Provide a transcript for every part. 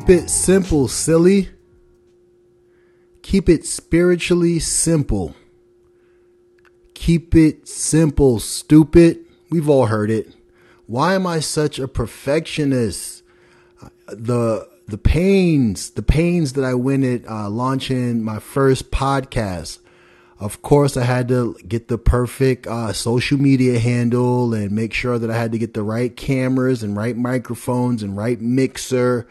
Keep it simple, silly. Keep it spiritually simple. Keep it simple, stupid. We've all heard it. Why am I such a perfectionist? The the pains, the pains that I went at uh, launching my first podcast. Of course, I had to get the perfect uh, social media handle and make sure that I had to get the right cameras and right microphones and right mixer.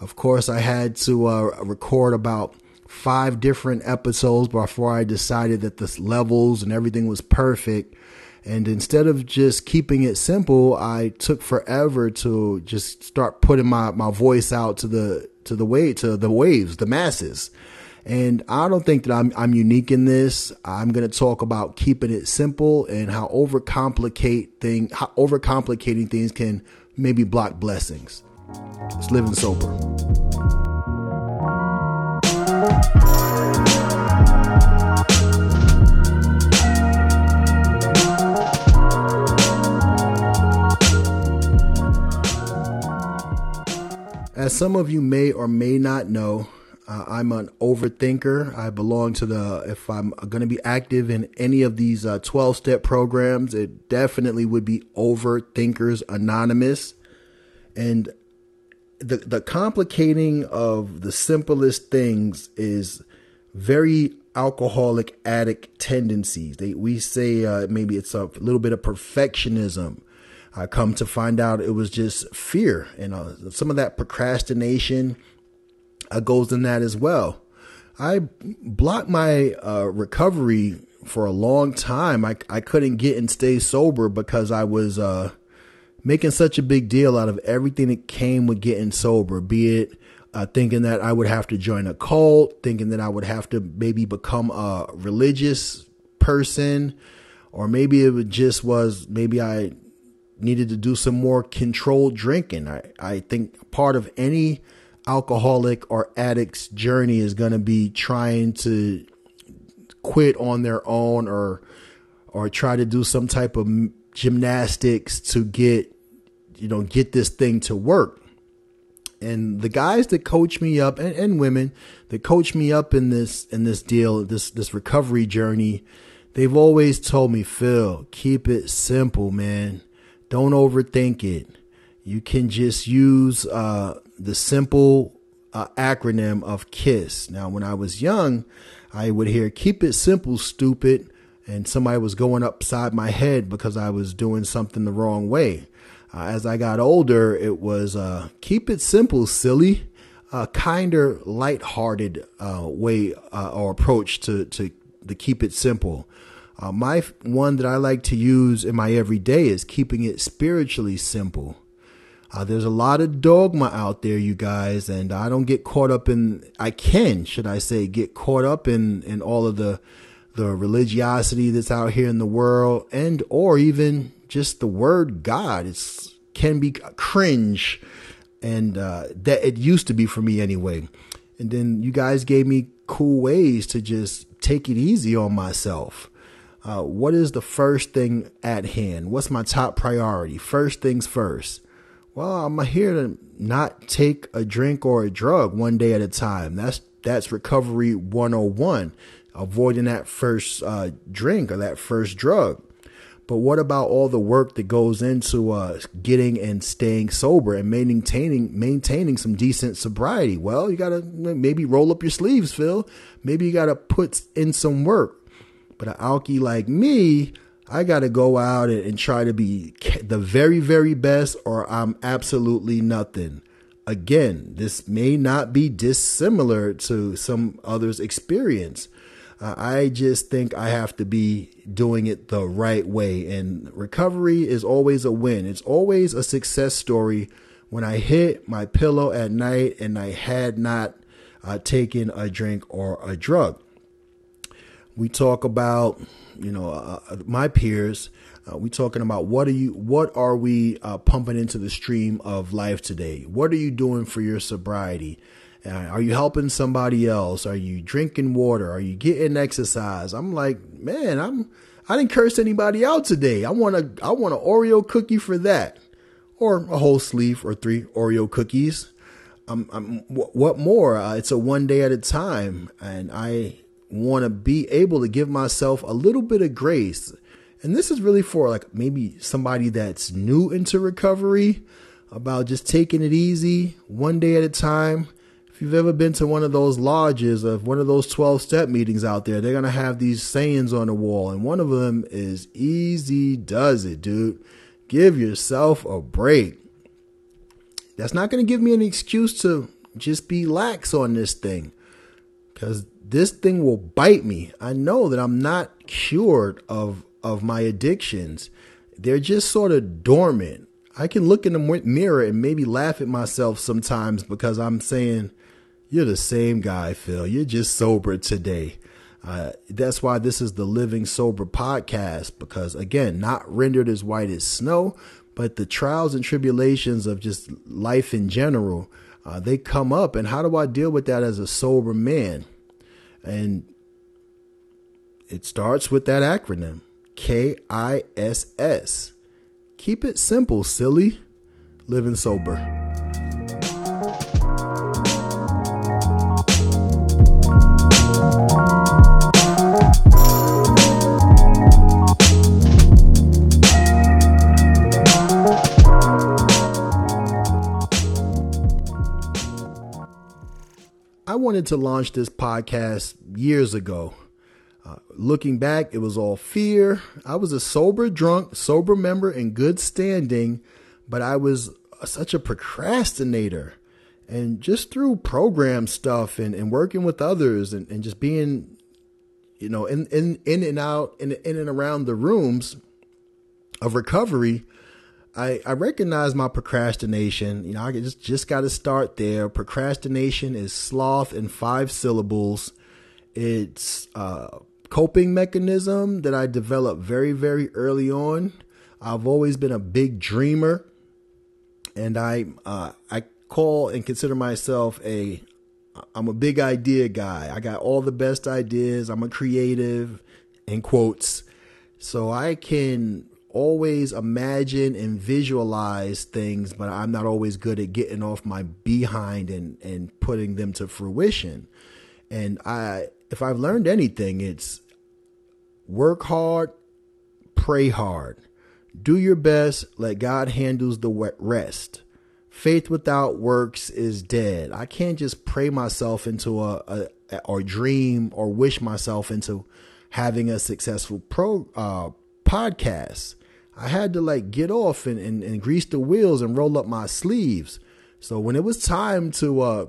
Of course, I had to uh, record about five different episodes before I decided that the levels and everything was perfect. And instead of just keeping it simple, I took forever to just start putting my, my voice out to the to the way to the waves, the masses. And I don't think that I'm I'm unique in this. I'm going to talk about keeping it simple and how overcomplicate thing how overcomplicating things can maybe block blessings. It's living sober. As some of you may or may not know, uh, I'm an overthinker. I belong to the, if I'm going to be active in any of these 12 uh, step programs, it definitely would be Overthinkers Anonymous. And the, the complicating of the simplest things is very alcoholic addict tendencies. They, we say uh, maybe it's a little bit of perfectionism I come to find out it was just fear and uh, some of that procrastination uh, goes in that as well. I blocked my uh, recovery for a long time. I, I couldn't get and stay sober because I was uh, making such a big deal out of everything that came with getting sober, be it uh, thinking that I would have to join a cult, thinking that I would have to maybe become a religious person, or maybe it just was maybe I needed to do some more controlled drinking. I, I think part of any alcoholic or addict's journey is going to be trying to quit on their own or or try to do some type of gymnastics to get you know get this thing to work and the guys that coach me up and, and women that coach me up in this in this deal this this recovery journey they've always told me phil keep it simple man don't overthink it. You can just use uh, the simple uh, acronym of KISS. Now, when I was young, I would hear keep it simple, stupid. And somebody was going upside my head because I was doing something the wrong way. Uh, as I got older, it was uh, keep it simple, silly. A kinder, light-hearted uh, way uh, or approach to, to, to keep it simple. Uh, my one that I like to use in my everyday is keeping it spiritually simple. Uh, there's a lot of dogma out there, you guys, and I don't get caught up in. I can, should I say, get caught up in in all of the the religiosity that's out here in the world, and or even just the word God. It's can be cringe, and uh, that it used to be for me anyway. And then you guys gave me cool ways to just take it easy on myself. Uh, what is the first thing at hand? What's my top priority? First things first. Well, I'm here to not take a drink or a drug one day at a time. That's that's recovery 101. Avoiding that first uh, drink or that first drug. But what about all the work that goes into uh, getting and staying sober and maintaining maintaining some decent sobriety? Well, you gotta maybe roll up your sleeves, Phil. Maybe you gotta put in some work. But an alkie like me, I got to go out and, and, try to be the very, very best, or I'm absolutely nothing. Again, this may not be dissimilar to some others' experience. Uh, I just think I have to be doing it the right way. And recovery is always a win, it's always a success story. When I hit my pillow at night and I had not uh, taken a drink or a drug we talk about you know uh, uh, my peers uh, we talking about what are you what are we uh, pumping into the stream of life today? What are you doing for your sobriety uh, are you helping somebody else? Are you drinking water? Are you getting exercise? I'm like man i'm i didn't curse anybody out today. I want a i want an oreo cookie for that. Or a whole sleeve or three oreo cookies. I'm, I'm what more? Uh, it's a one day at a time, and I want to be able to give myself a little bit of grace. And this is really for like maybe somebody that's new into recovery about just taking it easy, one day at a time. If you've ever been to one of those lodges of one of those 12 step meetings out there, they're going to have these sayings on the wall. And one of them is easy does it, dude. Give yourself a break. That's not going to give me an excuse to just be lax on this thing because this thing will bite me. I know that I'm not cured of, of my addictions. They're just sort of dormant. I can look in the mirror and maybe laugh at myself sometimes because I'm saying, You're the same guy, Phil. You're just sober today. Uh, that's why this is the Living Sober podcast because, again, not rendered as white as snow, but the trials and tribulations of just life in general, uh, they come up. And how do I deal with that as a sober man? And it starts with that acronym K I S S. Keep it simple, silly. Living sober. Wanted to launch this podcast years ago. Uh, looking back, it was all fear. I was a sober drunk, sober member in good standing, but I was such a procrastinator. And just through program stuff and, and working with others and, and just being, you know, in, in, in and out, in, in and around the rooms of recovery, I, I recognize my procrastination. You know, I just, just got to start there. Procrastination is sloth in five syllables. It's, a coping mechanism that I developed very, very early on. I've always been a big dreamer, and I uh, I call and consider myself a I'm a big idea guy. I got all the best ideas. I'm a creative, in quotes, so I can always imagine and visualize things, but I'm not always good at getting off my behind and and putting them to fruition. And I if I've learned anything, it's work hard, pray hard. Do your best, let God handles the rest. Faith without works is dead. I can't just pray myself into a, a or dream or wish myself into having a successful pro uh, podcast. I had to like get off and, and, and grease the wheels and roll up my sleeves. So when it was time to uh,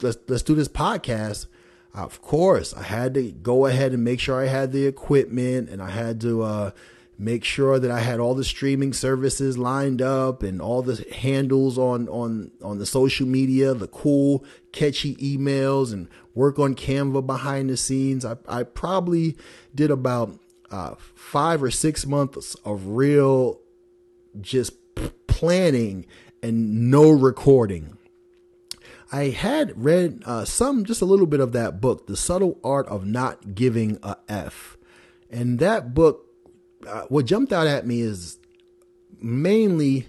let's let's do this podcast, of course, I had to go ahead and make sure I had the equipment and I had to uh, make sure that I had all the streaming services lined up and all the handles on on on the social media, the cool catchy emails and work on Canva behind the scenes. I I probably did about uh, 5 or 6 months of real just planning and no recording. I had read uh, some, just a little bit of that book, The Subtle Art of Not Giving a F. And that book, uh, what jumped out at me is mainly,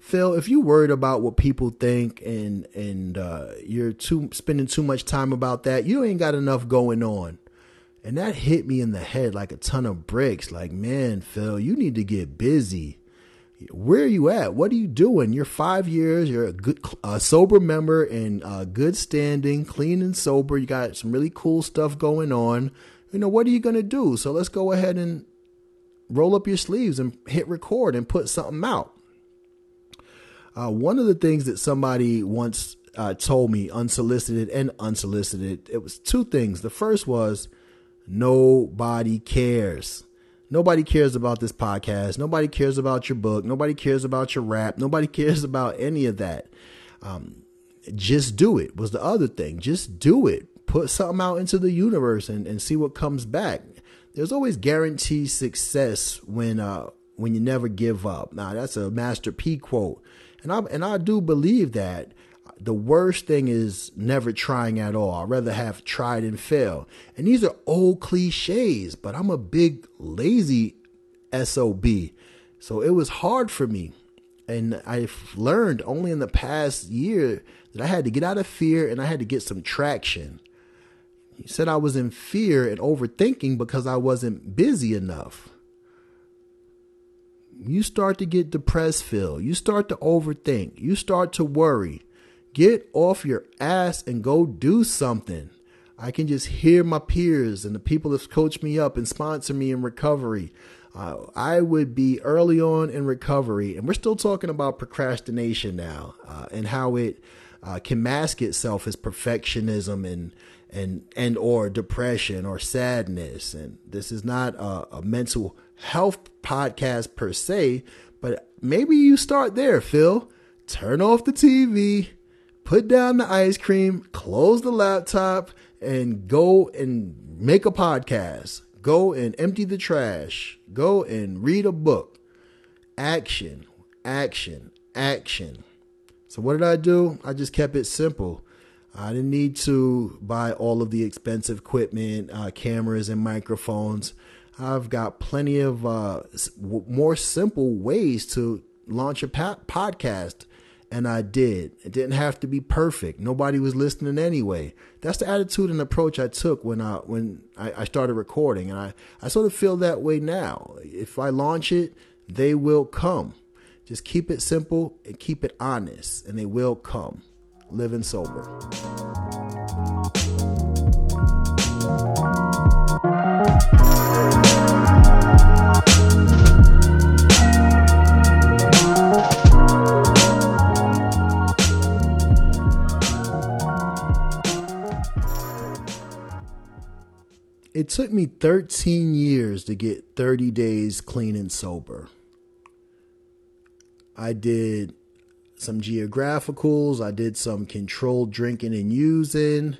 Phil, if you're worried about what people think and and uh, you're too spending too much time about that, you ain't got enough going on. And that hit me in the head like a ton of bricks. Like, man, Phil, you need to get busy where are you at? What are you doing? You're five years. You're a good, a sober member in uh, good standing, clean and sober. You got some really cool stuff going on. You know, what are you to do? So let's go ahead and roll up your sleeves and hit record and put something out. Uh, one of the things that somebody once uh, told me, unsolicited and unsolicited, it was two things. The first was, nobody cares. Nobody cares about this podcast. Nobody cares about your book. Nobody cares about your rap. Nobody cares about any of that. Um, just do it was the other thing. Just do it. Put something out into the universe and, and see what comes back. There's always guaranteed success when uh when you never give up. Now that's a Master P quote. And I and I do believe that the worst thing is never trying at all. I'd rather have tried and fail. And these are old cliches, but I'm a big lazy SOB. So it was hard for me. And I've learned only in the past year that I had to get out of fear and I had to get some traction. He said I was in fear and overthinking because I wasn't busy enough. You start to get depressed, Phil. You start to overthink. You start to worry. Get off your ass and go do something. I can just hear my peers and the people that's coached me up and sponsor me in recovery. Uh, I would be early on in recovery, and we're still talking about procrastination now uh, and how it uh, can mask itself as perfectionism and and and or depression or sadness. And this is not a, a mental health podcast per se, but maybe you start there, Phil. Turn off the TV, put down the ice cream, close the laptop, and go and make a podcast. Go and empty the trash. Go and read a book. Action, action, action. So, what did I do? I just kept it simple. I didn't need to buy all of the expensive equipment, uh, cameras, and microphones. I've got plenty of uh, more simple ways to launch a podcast and I did. It didn't have to be perfect. Nobody was listening anyway. That's the attitude and approach I took when I when I, I, started recording, and I I sort of feel that way now. If I launch it, they will come. Just keep it simple and keep it honest, and they will come. Living sober. It took me 13 years to get 30 days clean and sober. I did some geographicals, I did some controlled drinking and using.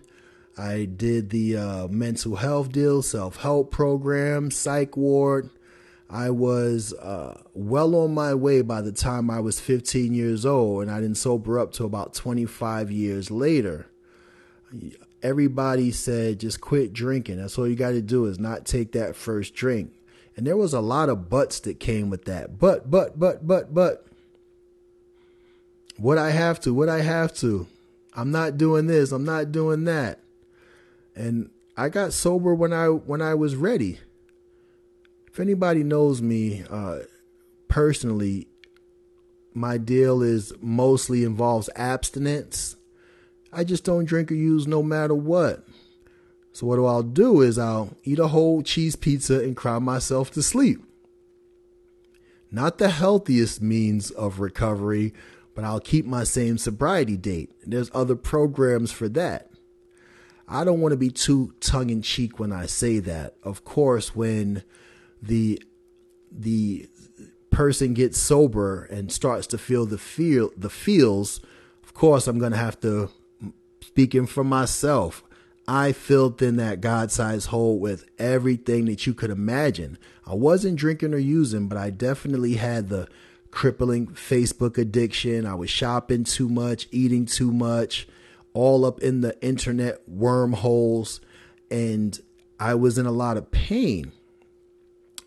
I did the uh, mental health deal, self help program, psych ward. I was uh, well on my way by the time I was 15 years old, and I didn't sober up till about 25 years later everybody said just quit drinking. That's all you got to do is not take that first drink. And there was a lot of buts that came with that. But, but, but, but, but. What I have to, what I have to. I'm not doing this. I'm not doing that. And I got sober when I when I was ready. If anybody knows me uh, personally, my deal is mostly involves abstinence I just don't drink or use no matter what. So what I'll do is I'll eat a whole cheese pizza and cry myself to sleep. Not the healthiest means of recovery, but I'll keep my same sobriety date. There's other programs for that. I don't want to be too tongue in cheek when I say that. Of course, when the the person gets sober and starts to feel the feel the feels, of course I'm going to have to speaking for myself, I filled in that God sized hole with everything that you could imagine. I wasn't drinking or using, but I definitely had the crippling Facebook addiction. I was shopping too much, eating too much, all up in the internet wormholes, and I was in a lot of pain.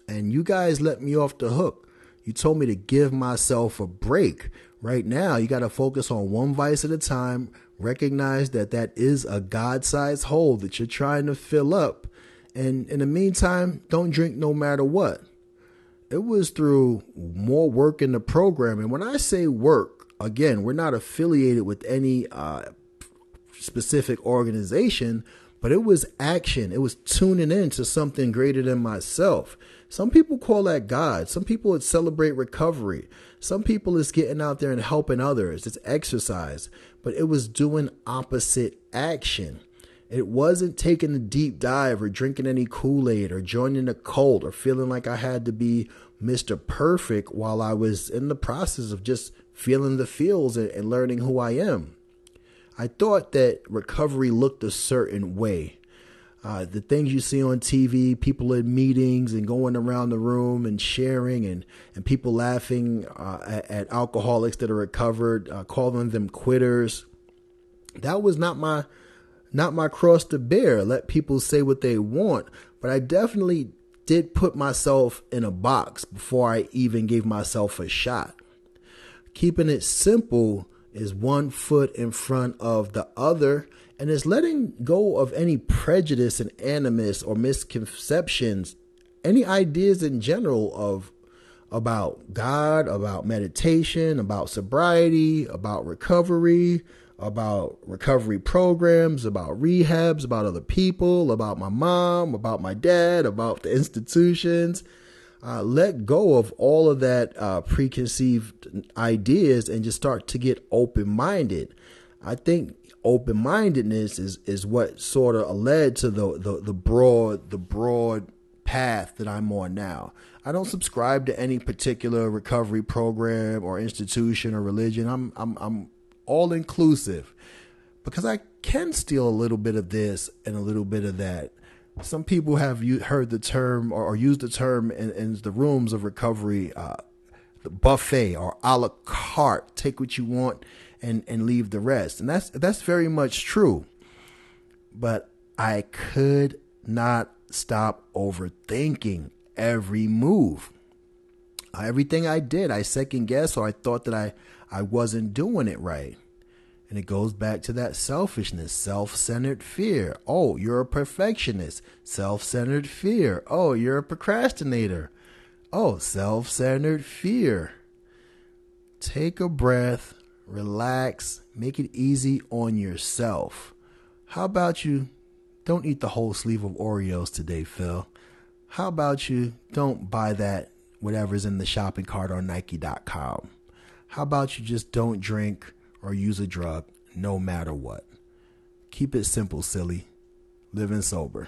And you guys let me off the hook. You told me to give myself a break. Right now, you got to focus on one vice at a time, Recognize that that is a God sized hole that you're trying to fill up. And in the meantime, don't drink no matter what. It was through more work in the program. And when I say work, again, we're not affiliated with any uh, specific organization, but it was action. It was tuning in to something greater than myself. Some people call that God. Some people would celebrate recovery. Some people is getting out there and helping others. It's exercise, but it was doing opposite action. It wasn't taking a deep dive or drinking any Kool Aid or joining a cult or feeling like I had to be Mr. Perfect while I was in the process of just feeling the feels and, and learning who I am. I thought that recovery looked a certain way. Uh, the things you see on TV, people at meetings and going around the room and sharing, and, and people laughing uh, at, at, alcoholics that are recovered, uh, calling them quitters. That was not my not my cross to bear. Let people say what they want, but I definitely did put myself in a box before I even gave myself a shot. Keeping it simple is one foot in front of the other, and it's letting go of any prejudice and animus or misconceptions, any ideas in general of about God, about meditation, about sobriety, about recovery, about recovery programs, about rehabs, about other people, about my mom, about my dad, about the institutions. Uh, let go of all of that uh, preconceived ideas and just start to get open minded. I think open mindedness is is what sort of led to the, the the broad the broad path that I'm on now. I don't subscribe to any particular recovery program or institution or religion. I'm I'm I'm all inclusive because I can steal a little bit of this and a little bit of that some people have heard the term or, or used the term in, in, the rooms of recovery, uh, the buffet or a la carte. Take what you want and and leave the rest, and that's that's very much true. But I could not stop overthinking every move. Everything I did, I second guessed or I thought that I, I wasn't doing it right. And it goes back to that selfishness, self centered fear. Oh, you're a perfectionist. Self centered fear. Oh, you're a procrastinator. Oh, self centered fear. Take a breath, relax, make it easy on yourself. How about you don't eat the whole sleeve of Oreos today, Phil? How about you don't buy that whatever's in the shopping cart on Nike.com? How about you just don't drink or use a drug no matter what. Keep it simple, silly. Living sober.